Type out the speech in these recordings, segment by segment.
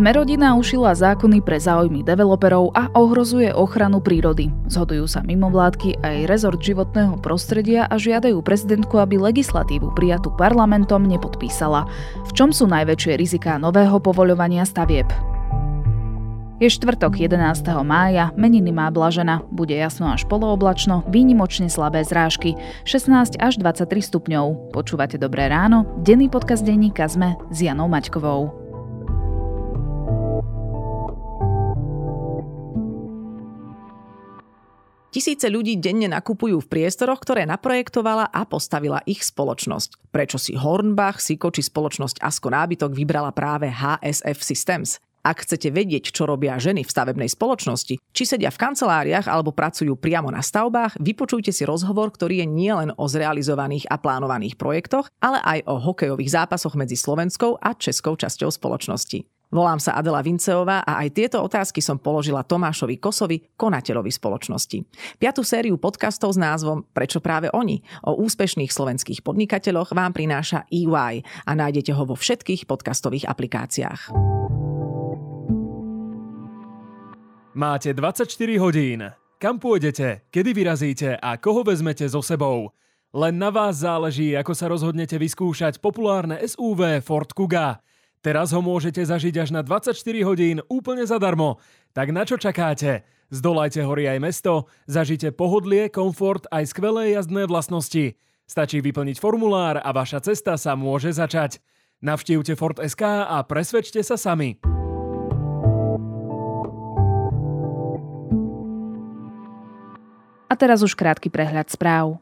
Zmerodina ušila zákony pre záujmy developerov a ohrozuje ochranu prírody. Zhodujú sa mimovládky aj rezort životného prostredia a žiadajú prezidentku, aby legislatívu prijatú parlamentom nepodpísala. V čom sú najväčšie riziká nového povoľovania stavieb? Je štvrtok 11. mája, meniny má Blažena. Bude jasno až polooblačno, výnimočne slabé zrážky, 16 až 23 stupňov. Počúvate Dobré ráno? Denný podcast denníka sme s Janou Maťkovou. Tisíce ľudí denne nakupujú v priestoroch, ktoré naprojektovala a postavila ich spoločnosť. Prečo si Hornbach, Siko či spoločnosť Asko Nábytok vybrala práve HSF Systems? Ak chcete vedieť, čo robia ženy v stavebnej spoločnosti, či sedia v kanceláriách alebo pracujú priamo na stavbách, vypočujte si rozhovor, ktorý je nielen o zrealizovaných a plánovaných projektoch, ale aj o hokejových zápasoch medzi slovenskou a českou časťou spoločnosti. Volám sa Adela Vinceová a aj tieto otázky som položila Tomášovi Kosovi, konateľovi spoločnosti. Piatú sériu podcastov s názvom Prečo práve oni? O úspešných slovenských podnikateľoch vám prináša EY a nájdete ho vo všetkých podcastových aplikáciách. Máte 24 hodín. Kam pôjdete, kedy vyrazíte a koho vezmete so sebou? Len na vás záleží, ako sa rozhodnete vyskúšať populárne SUV Ford Kuga – Teraz ho môžete zažiť až na 24 hodín úplne zadarmo. Tak na čo čakáte? Zdolajte hory aj mesto, zažite pohodlie, komfort aj skvelé jazdné vlastnosti. Stačí vyplniť formulár a vaša cesta sa môže začať. Navštívte Ford SK a presvedčte sa sami. A teraz už krátky prehľad správ.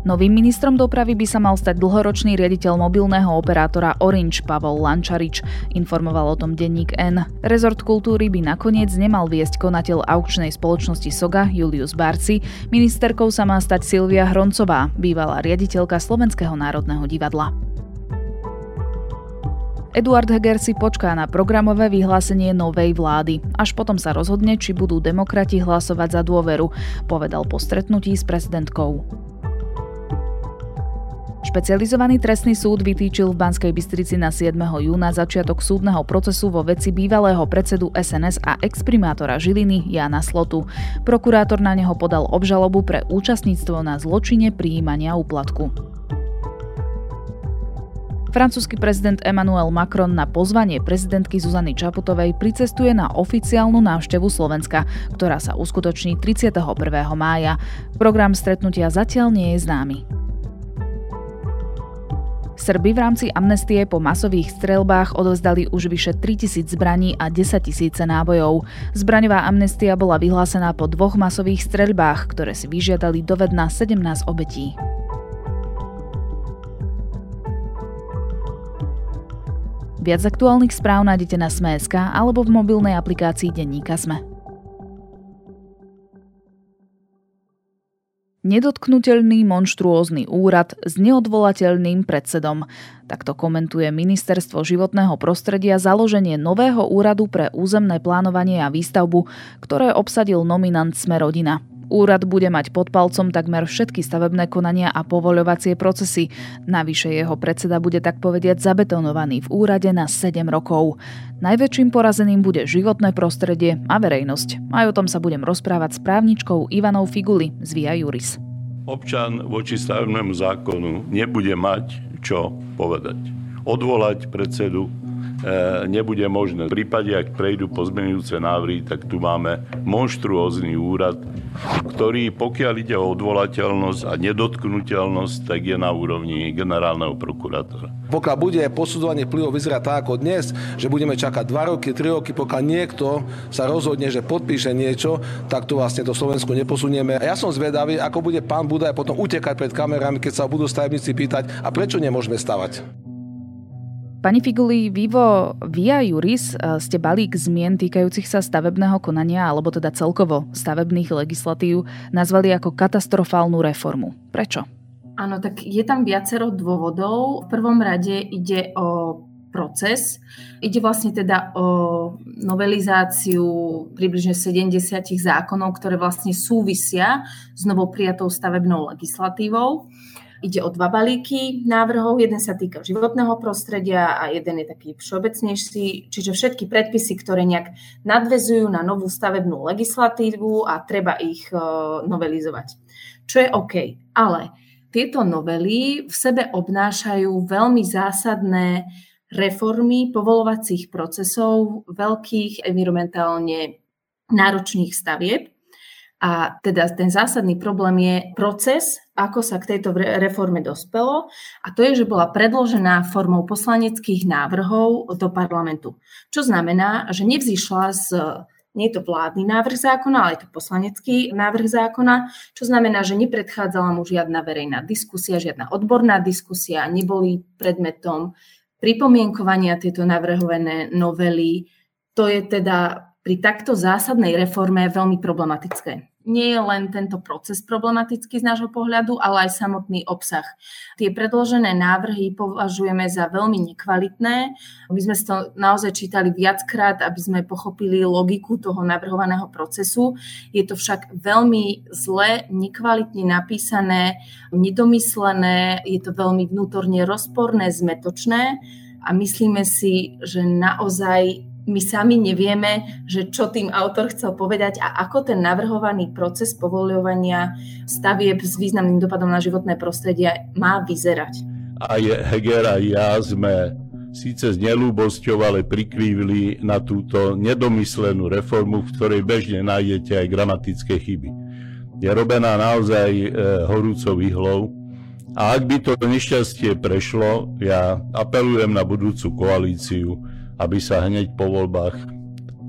Novým ministrom dopravy by sa mal stať dlhoročný riaditeľ mobilného operátora Orange Pavol Lančarič, informoval o tom denník N. Rezort kultúry by nakoniec nemal viesť konateľ aukčnej spoločnosti Soga Julius Barci, ministerkou sa má stať Silvia Hroncová, bývalá riaditeľka Slovenského národného divadla. Eduard Heger si počká na programové vyhlásenie novej vlády. Až potom sa rozhodne, či budú demokrati hlasovať za dôveru, povedal po stretnutí s prezidentkou. Špecializovaný trestný súd vytýčil v Banskej Bystrici na 7. júna začiatok súdneho procesu vo veci bývalého predsedu SNS a exprimátora Žiliny Jana Slotu. Prokurátor na neho podal obžalobu pre účastníctvo na zločine prijímania úplatku. Francúzsky prezident Emmanuel Macron na pozvanie prezidentky Zuzany Čaputovej pricestuje na oficiálnu návštevu Slovenska, ktorá sa uskutoční 31. mája. Program stretnutia zatiaľ nie je známy. Srby v rámci amnestie po masových streľbách odovzdali už vyše 3000 zbraní a 10 tisíce nábojov. Zbraňová amnestia bola vyhlásená po dvoch masových streľbách, ktoré si vyžiadali dovedna 17 obetí. Viac aktuálnych správ nájdete na Sme.sk alebo v mobilnej aplikácii Denníka Sme. Nedotknutelný monštruózny úrad s neodvolateľným predsedom. Takto komentuje Ministerstvo životného prostredia založenie nového úradu pre územné plánovanie a výstavbu, ktoré obsadil nominant Smerodina. Úrad bude mať pod palcom takmer všetky stavebné konania a povoľovacie procesy. Navyše jeho predseda bude tak povediať zabetonovaný v úrade na 7 rokov. Najväčším porazeným bude životné prostredie a verejnosť. Aj o tom sa budem rozprávať s právničkou Ivanou Figuli z Via Juris. Občan voči stavebnému zákonu nebude mať čo povedať. Odvolať predsedu nebude možné. V prípade, ak prejdú pozmenujúce návrhy, tak tu máme monštruózny úrad, ktorý, pokiaľ ide o odvolateľnosť a nedotknutelnosť, tak je na úrovni generálneho prokurátora. Pokiaľ bude posudzovanie vplyvov vyzerať tak ako dnes, že budeme čakať 2 roky, 3 roky, pokiaľ niekto sa rozhodne, že podpíše niečo, tak tu vlastne to Slovensku neposunieme. A ja som zvedavý, ako bude pán Budaj potom utekať pred kamerami, keď sa budú stavebníci pýtať, a prečo nemôžeme stavať. Pani Figuli, vy vo Via Juris e, ste balík zmien týkajúcich sa stavebného konania, alebo teda celkovo stavebných legislatív, nazvali ako katastrofálnu reformu. Prečo? Áno, tak je tam viacero dôvodov. V prvom rade ide o proces. Ide vlastne teda o novelizáciu približne 70 zákonov, ktoré vlastne súvisia s novou prijatou stavebnou legislatívou. Ide o dva balíky návrhov. Jeden sa týka životného prostredia a jeden je taký všeobecnejší, čiže všetky predpisy, ktoré nejak nadvezujú na novú stavebnú legislatívu a treba ich e, novelizovať. Čo je OK. Ale tieto novely v sebe obnášajú veľmi zásadné reformy povolovacích procesov veľkých environmentálne náročných stavieb a teda ten zásadný problém je proces, ako sa k tejto reforme dospelo. A to je, že bola predložená formou poslaneckých návrhov do parlamentu. Čo znamená, že nevzýšla z nie je to vládny návrh zákona, ale je to poslanecký návrh zákona, čo znamená, že nepredchádzala mu žiadna verejná diskusia, žiadna odborná diskusia, neboli predmetom pripomienkovania tieto navrhované novely. To je teda pri takto zásadnej reforme veľmi problematické nie je len tento proces problematický z nášho pohľadu, ale aj samotný obsah. Tie predložené návrhy považujeme za veľmi nekvalitné. My sme to naozaj čítali viackrát, aby sme pochopili logiku toho navrhovaného procesu. Je to však veľmi zle, nekvalitne napísané, nedomyslené, je to veľmi vnútorne rozporné, zmetočné a myslíme si, že naozaj my sami nevieme, že čo tým autor chcel povedať a ako ten navrhovaný proces povoľovania stavieb s významným dopadom na životné prostredie má vyzerať. Aj Heger a ja sme síce s nelúbosťou, ale prikrývili na túto nedomyslenú reformu, v ktorej bežne nájdete aj gramatické chyby. Je robená naozaj e, horúcou ihlou a ak by to nešťastie prešlo, ja apelujem na budúcu koalíciu, aby sa hneď po voľbách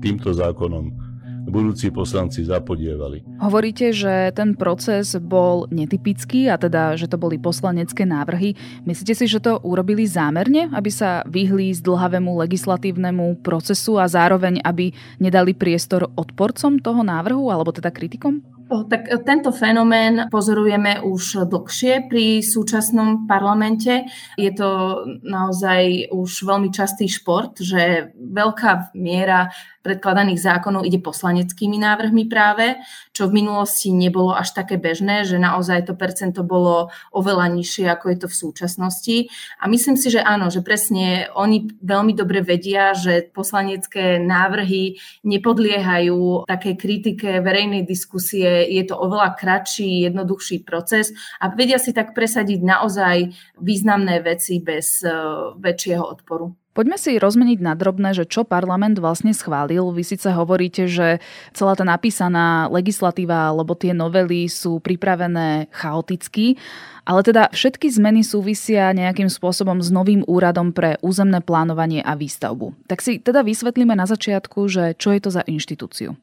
týmto zákonom budúci poslanci zapodievali. Hovoríte, že ten proces bol netypický a teda, že to boli poslanecké návrhy. Myslíte si, že to urobili zámerne, aby sa vyhli zdlhavému legislatívnemu procesu a zároveň, aby nedali priestor odporcom toho návrhu alebo teda kritikom? Tak e, tento fenomén pozorujeme už dlhšie pri súčasnom parlamente. Je to naozaj už veľmi častý šport, že veľká miera predkladaných zákonov ide poslaneckými návrhmi práve, čo v minulosti nebolo až také bežné, že naozaj to percento bolo oveľa nižšie, ako je to v súčasnosti. A myslím si, že áno, že presne oni veľmi dobre vedia, že poslanecké návrhy nepodliehajú také kritike verejnej diskusie, je to oveľa kratší, jednoduchší proces a vedia si tak presadiť naozaj významné veci bez uh, väčšieho odporu. Poďme si rozmeniť na drobné, že čo parlament vlastne schválil. Vy síce hovoríte, že celá tá napísaná legislatíva alebo tie novely sú pripravené chaoticky, ale teda všetky zmeny súvisia nejakým spôsobom s novým úradom pre územné plánovanie a výstavbu. Tak si teda vysvetlíme na začiatku, že čo je to za inštitúciu.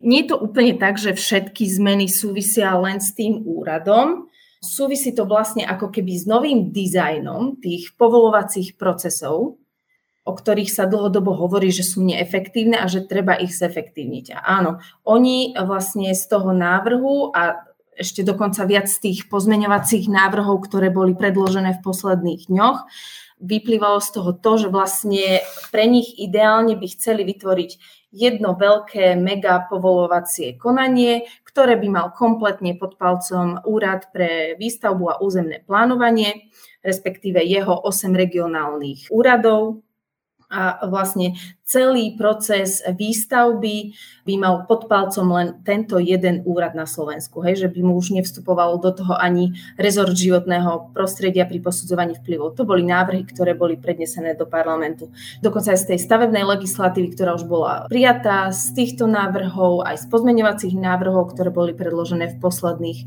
Nie je to úplne tak, že všetky zmeny súvisia len s tým úradom. Súvisí to vlastne ako keby s novým dizajnom tých povolovacích procesov, o ktorých sa dlhodobo hovorí, že sú neefektívne a že treba ich zefektívniť. A áno, oni vlastne z toho návrhu a ešte dokonca viac z tých pozmeňovacích návrhov, ktoré boli predložené v posledných dňoch, vyplývalo z toho to, že vlastne pre nich ideálne by chceli vytvoriť jedno veľké mega povolovacie konanie, ktoré by mal kompletne pod palcom úrad pre výstavbu a územné plánovanie, respektíve jeho 8 regionálnych úradov, a vlastne celý proces výstavby by mal pod palcom len tento jeden úrad na Slovensku, hej, že by mu už nevstupoval do toho ani rezort životného prostredia pri posudzovaní vplyvov. To boli návrhy, ktoré boli prednesené do parlamentu. Dokonca aj z tej stavebnej legislatívy, ktorá už bola prijatá, z týchto návrhov, aj z pozmeňovacích návrhov, ktoré boli predložené v posledných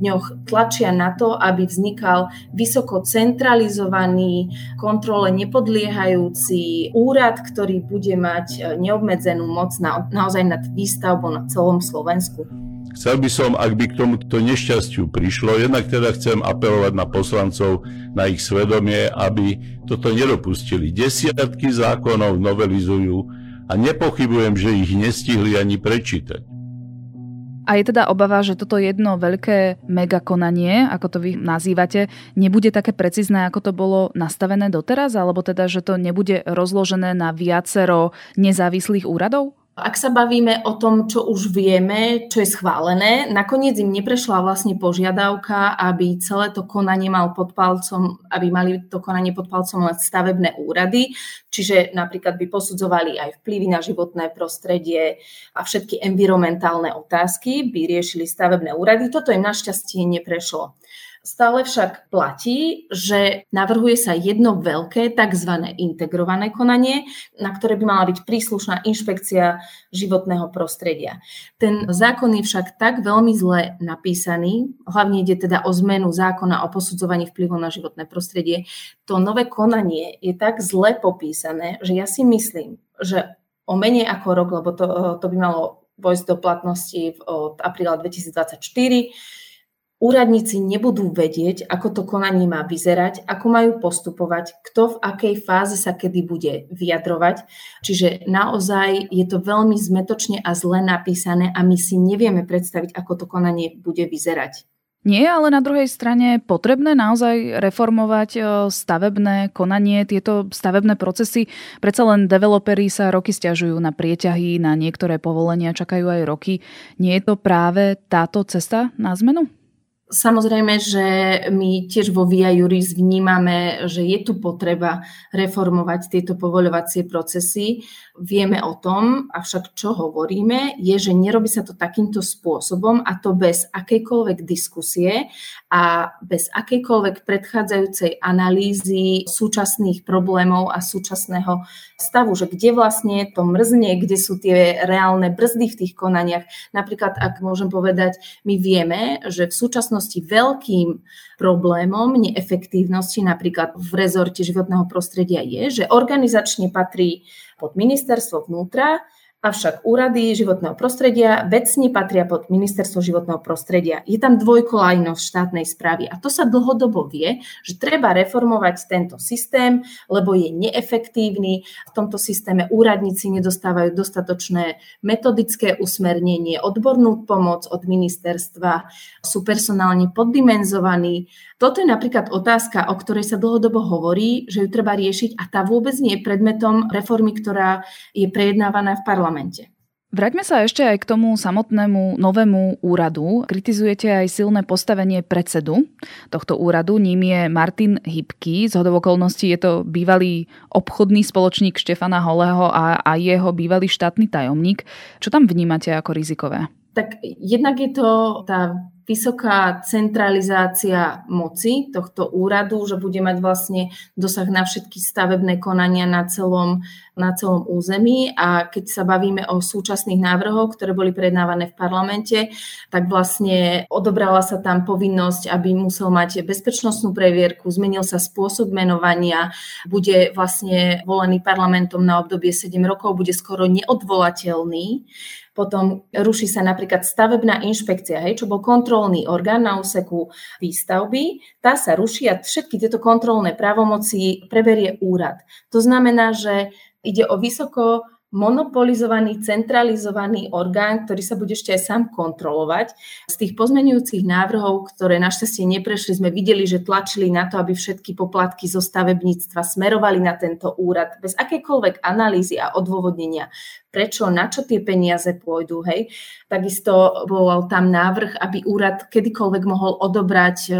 dňoch, tlačia na to, aby vznikal vysoko centralizovaný, kontrole nepodliehajúci úrad, ktorý bude bude mať e, neobmedzenú moc na, naozaj nad výstavbou na celom Slovensku. Chcel by som, ak by k tomuto nešťastiu prišlo, jednak teda chcem apelovať na poslancov, na ich svedomie, aby toto nedopustili. Desiatky zákonov novelizujú a nepochybujem, že ich nestihli ani prečítať. A je teda obava, že toto jedno veľké megakonanie, ako to vy nazývate, nebude také precízne, ako to bolo nastavené doteraz, alebo teda, že to nebude rozložené na viacero nezávislých úradov? Ak sa bavíme o tom, čo už vieme, čo je schválené, nakoniec im neprešla vlastne požiadavka, aby celé to konanie mal pod palcom, aby mali to konanie pod palcom len stavebné úrady, čiže napríklad by posudzovali aj vplyvy na životné prostredie a všetky environmentálne otázky, by riešili stavebné úrady. Toto im našťastie neprešlo. Stále však platí, že navrhuje sa jedno veľké tzv. integrované konanie, na ktoré by mala byť príslušná inšpekcia životného prostredia. Ten zákon je však tak veľmi zle napísaný, hlavne ide teda o zmenu zákona o posudzovaní vplyvu na životné prostredie. To nové konanie je tak zle popísané, že ja si myslím, že o menej ako rok, lebo to, to by malo vojsť do platnosti od apríla 2024, úradníci nebudú vedieť, ako to konanie má vyzerať, ako majú postupovať, kto v akej fáze sa kedy bude vyjadrovať. Čiže naozaj je to veľmi zmetočne a zle napísané a my si nevieme predstaviť, ako to konanie bude vyzerať. Nie je ale na druhej strane potrebné naozaj reformovať e, stavebné konanie, tieto stavebné procesy. Predsa len developeri sa roky stiažujú na prieťahy, na niektoré povolenia čakajú aj roky. Nie je to práve táto cesta na zmenu? Samozrejme, že my tiež vo VIA Juris vnímame, že je tu potreba reformovať tieto povoľovacie procesy. Vieme o tom, avšak čo hovoríme, je, že nerobí sa to takýmto spôsobom a to bez akejkoľvek diskusie a bez akejkoľvek predchádzajúcej analýzy súčasných problémov a súčasného stavu, že kde vlastne to mrzne, kde sú tie reálne brzdy v tých konaniach. Napríklad, ak môžem povedať, my vieme, že v súčasnosti súčasnosti veľkým problémom neefektívnosti napríklad v rezorte životného prostredia je, že organizačne patrí pod ministerstvo vnútra, Avšak úrady životného prostredia vecne patria pod ministerstvo životného prostredia. Je tam dvojkolajnosť štátnej správy a to sa dlhodobo vie, že treba reformovať tento systém, lebo je neefektívny. V tomto systéme úradníci nedostávajú dostatočné metodické usmernenie, odbornú pomoc od ministerstva, sú personálne poddimenzovaní. Toto je napríklad otázka, o ktorej sa dlhodobo hovorí, že ju treba riešiť a tá vôbec nie je predmetom reformy, ktorá je prejednávaná v parlamente parlamente. Vráťme sa ešte aj k tomu samotnému novému úradu. Kritizujete aj silné postavenie predsedu tohto úradu. Ním je Martin Hybky. Z hodov okolností je to bývalý obchodný spoločník Štefana Holého a, a jeho bývalý štátny tajomník. Čo tam vnímate ako rizikové? Tak jednak je to tá vysoká centralizácia moci tohto úradu, že bude mať vlastne dosah na všetky stavebné konania na celom, na celom území a keď sa bavíme o súčasných návrhoch, ktoré boli prednávané v parlamente, tak vlastne odobrala sa tam povinnosť, aby musel mať bezpečnostnú previerku, zmenil sa spôsob menovania, bude vlastne volený parlamentom na obdobie 7 rokov, bude skoro neodvolateľný potom ruší sa napríklad stavebná inšpekcia, hej, čo bol kontrolný orgán na úseku výstavby. Tá sa ruší a všetky tieto kontrolné právomoci preberie úrad. To znamená, že ide o vysoko monopolizovaný, centralizovaný orgán, ktorý sa bude ešte aj sám kontrolovať. Z tých pozmenujúcich návrhov, ktoré našťastie neprešli, sme videli, že tlačili na to, aby všetky poplatky zo stavebníctva smerovali na tento úrad bez akékoľvek analýzy a odôvodnenia, prečo, na čo tie peniaze pôjdu. Hej. Takisto bol tam návrh, aby úrad kedykoľvek mohol odobrať e,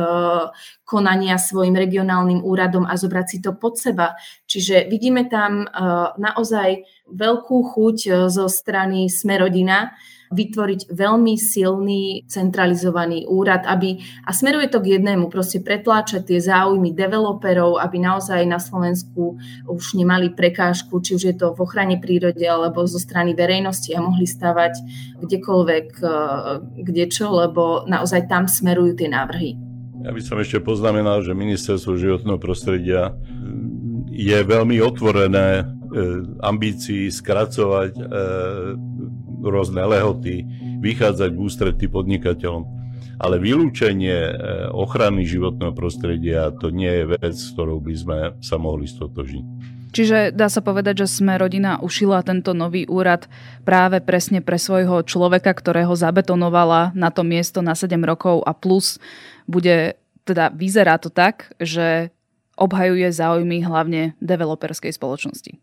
konania svojim regionálnym úradom a zobrať si to pod seba. Čiže vidíme tam e, naozaj veľkú chuť e, zo strany Smerodina vytvoriť veľmi silný centralizovaný úrad, aby, a smeruje to k jednému, proste pretláčať tie záujmy developerov, aby naozaj na Slovensku už nemali prekážku, či už je to v ochrane prírode alebo zo strany verejnosti a mohli stavať kdekoľvek, e, kde čo, lebo naozaj tam smerujú tie návrhy. Ja by som ešte poznamenal, že ministerstvo životného prostredia je veľmi otvorené E, ambícií skracovať e, rôzne lehoty, vychádzať v ústretí podnikateľom. Ale vylúčenie e, ochrany životného prostredia to nie je vec, s ktorou by sme sa mohli stotožiť. Čiže dá sa povedať, že sme rodina ušila tento nový úrad práve presne pre svojho človeka, ktorého zabetonovala na to miesto na 7 rokov a plus bude, teda vyzerá to tak, že obhajuje záujmy hlavne developerskej spoločnosti.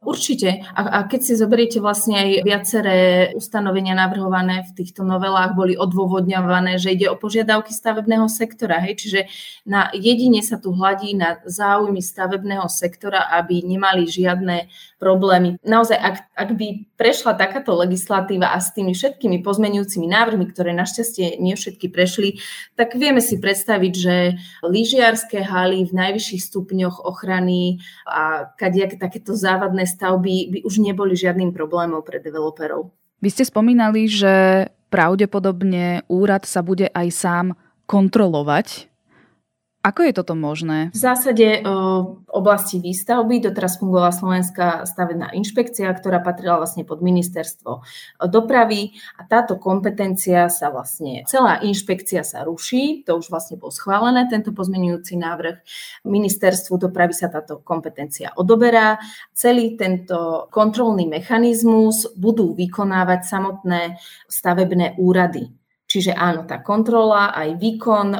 Určite. A, a keď si zoberiete vlastne aj viaceré ustanovenia navrhované v týchto novelách, boli odôvodňované, že ide o požiadavky stavebného sektora. Hej? Čiže na jedine sa tu hladí na záujmy stavebného sektora, aby nemali žiadne problémy. Naozaj, ak, ak by prešla takáto legislatíva a s tými všetkými pozmenujúcimi návrhmi, ktoré našťastie nie všetky prešli, tak vieme si predstaviť, že lyžiarské haly v najvyšších stupňoch ochrany a kadejaké takéto závadné stavby by už neboli žiadnym problémom pre developerov. Vy ste spomínali, že pravdepodobne úrad sa bude aj sám kontrolovať ako je toto možné? V zásade v oblasti výstavby doteraz fungovala Slovenská stavebná inšpekcia, ktorá patrila vlastne pod ministerstvo dopravy a táto kompetencia sa vlastne, celá inšpekcia sa ruší, to už vlastne bol schválené, tento pozmenujúci návrh. Ministerstvu dopravy sa táto kompetencia odoberá. Celý tento kontrolný mechanizmus budú vykonávať samotné stavebné úrady. Čiže áno, tá kontrola aj výkon e,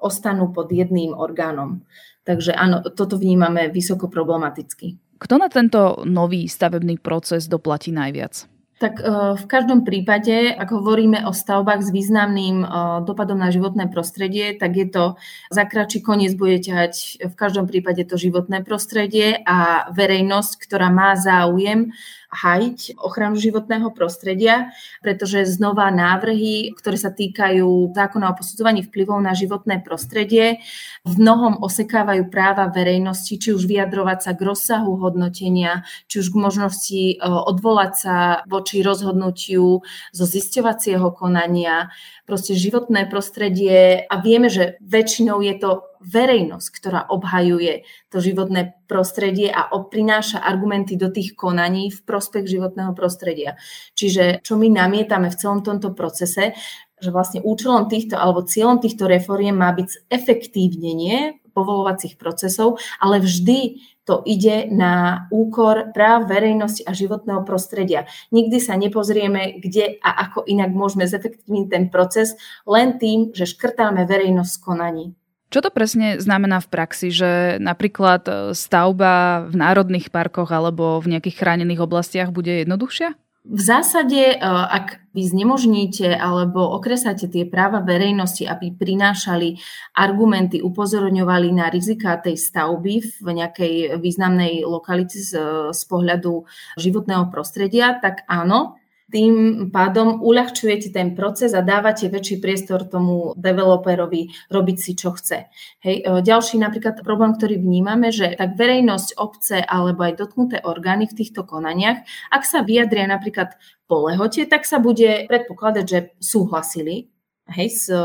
ostanú pod jedným orgánom. Takže áno, toto vnímame vysoko problematicky. Kto na tento nový stavebný proces doplatí najviac? Tak e, v každom prípade, ak hovoríme o stavbách s významným e, dopadom na životné prostredie, tak je to zakračí koniec bude ťahať v každom prípade to životné prostredie a verejnosť, ktorá má záujem hajiť ochranu životného prostredia, pretože znova návrhy, ktoré sa týkajú zákona o posudzovaní vplyvov na životné prostredie, v mnohom osekávajú práva verejnosti, či už vyjadrovať sa k rozsahu hodnotenia, či už k možnosti e, odvolať sa voči rozhodnutiu zo zisťovacieho konania, proste životné prostredie a vieme, že väčšinou je to verejnosť, ktorá obhajuje to životné prostredie a prináša argumenty do tých konaní v prospech životného prostredia. Čiže čo my namietame v celom tomto procese, že vlastne účelom týchto alebo cieľom týchto reforiem má byť efektívnenie povolovacích procesov, ale vždy to ide na úkor práv verejnosti a životného prostredia. Nikdy sa nepozrieme, kde a ako inak môžeme zefektívniť ten proces, len tým, že škrtáme verejnosť konaní. Čo to presne znamená v praxi, že napríklad e, stavba v národných parkoch alebo v nejakých chránených oblastiach bude jednoduchšia? V zásade, e, ak vy znemožníte alebo okresáte tie práva verejnosti, aby prinášali argumenty, upozorňovali na rizika tej stavby v nejakej významnej lokalite z, z pohľadu životného prostredia, tak áno, tým pádom uľahčujete ten proces a dávate väčší priestor tomu developerovi robiť si, čo chce. Hej. E, ďalší napríklad problém, ktorý vnímame, že tak verejnosť, obce alebo aj dotknuté orgány v týchto konaniach, ak sa vyjadria napríklad po lehote, tak sa bude predpokladať, že súhlasili hej, so,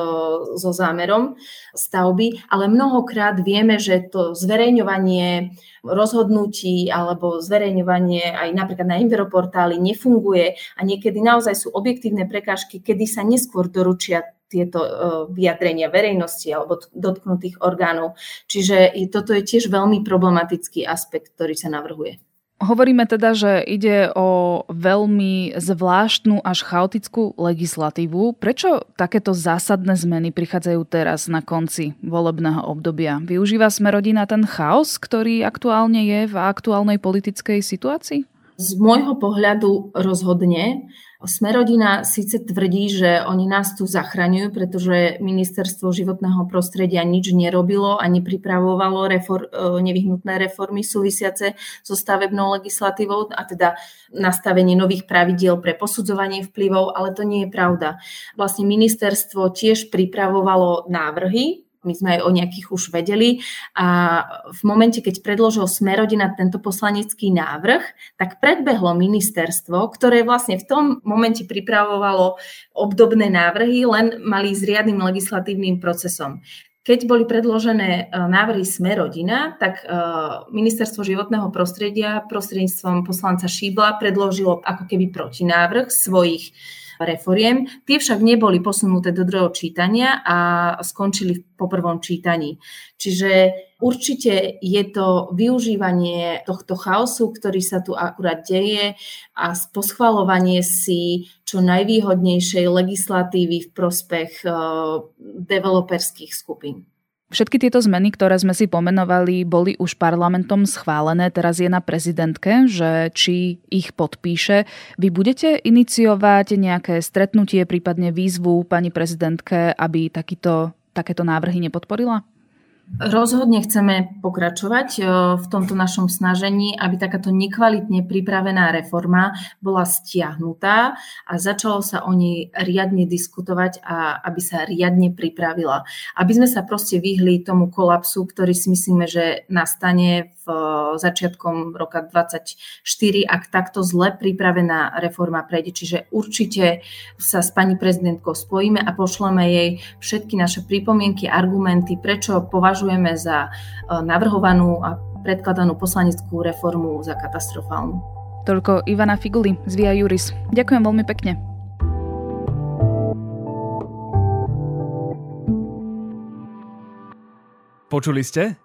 so zámerom stavby, ale mnohokrát vieme, že to zverejňovanie rozhodnutí alebo zverejňovanie aj napríklad na Inveroportáli nefunguje a niekedy naozaj sú objektívne prekážky, kedy sa neskôr doručia tieto e, vyjadrenia verejnosti alebo dotknutých orgánov. Čiže toto je tiež veľmi problematický aspekt, ktorý sa navrhuje. Hovoríme teda, že ide o veľmi zvláštnu až chaotickú legislatívu. Prečo takéto zásadné zmeny prichádzajú teraz na konci volebného obdobia? Využíva Smerodina ten chaos, ktorý aktuálne je v aktuálnej politickej situácii? Z môjho pohľadu rozhodne. Smerodina síce tvrdí, že oni nás tu zachraňujú, pretože ministerstvo životného prostredia nič nerobilo a nepripravovalo refor- e, nevyhnutné reformy súvisiace so stavebnou legislatívou a teda nastavenie nových pravidiel pre posudzovanie vplyvov, ale to nie je pravda. Vlastne ministerstvo tiež pripravovalo návrhy my sme aj o nejakých už vedeli. A v momente, keď predložil Smerodina tento poslanecký návrh, tak predbehlo ministerstvo, ktoré vlastne v tom momente pripravovalo obdobné návrhy, len mali s riadnym legislatívnym procesom. Keď boli predložené e, návrhy Smerodina, tak e, Ministerstvo životného prostredia prostredníctvom poslanca Šíbla predložilo ako keby protinávrh svojich reforiem. Tie však neboli posunuté do druhého čítania a skončili po prvom čítaní. Čiže určite je to využívanie tohto chaosu, ktorý sa tu akurát deje a poschvalovanie si čo najvýhodnejšej legislatívy v prospech uh, developerských skupín. Všetky tieto zmeny, ktoré sme si pomenovali, boli už parlamentom schválené, teraz je na prezidentke, že či ich podpíše. Vy budete iniciovať nejaké stretnutie, prípadne výzvu pani prezidentke, aby takýto, takéto návrhy nepodporila? Rozhodne chceme pokračovať e, v tomto našom snažení, aby takáto nekvalitne pripravená reforma bola stiahnutá a začalo sa o nej riadne diskutovať a aby sa riadne pripravila. Aby sme sa proste vyhli tomu kolapsu, ktorý si myslíme, že nastane začiatkom roka 2024, ak takto zle pripravená reforma prejde. Čiže určite sa s pani prezidentkou spojíme a pošleme jej všetky naše pripomienky, argumenty, prečo považujeme za e, navrhovanú a predkladanú poslaneckú reformu za katastrofálnu. Toľko Ivana Figuli z Via Juris. Ďakujem veľmi pekne. Počuli ste?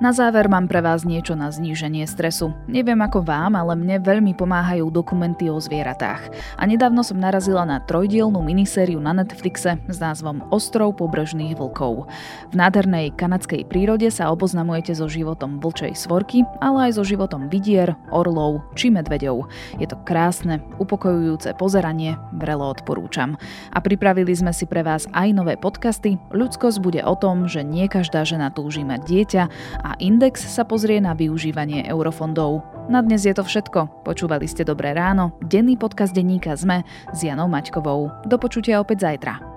Na záver mám pre vás niečo na zníženie stresu. Neviem ako vám, ale mne veľmi pomáhajú dokumenty o zvieratách. A nedávno som narazila na trojdielnú minisériu na Netflixe s názvom Ostrov pobrežných vlkov. V nádhernej kanadskej prírode sa oboznamujete so životom vlčej svorky, ale aj so životom vidier, orlov či medveďov. Je to krásne, upokojujúce pozeranie, vrelo odporúčam. A pripravili sme si pre vás aj nové podcasty. Ľudskosť bude o tom, že nie každá žena túži mať dieťa a a Index sa pozrie na využívanie eurofondov. Na dnes je to všetko. Počúvali ste Dobré ráno, denný podcast denníka ZME s Janou Maťkovou. Do počutia opäť zajtra.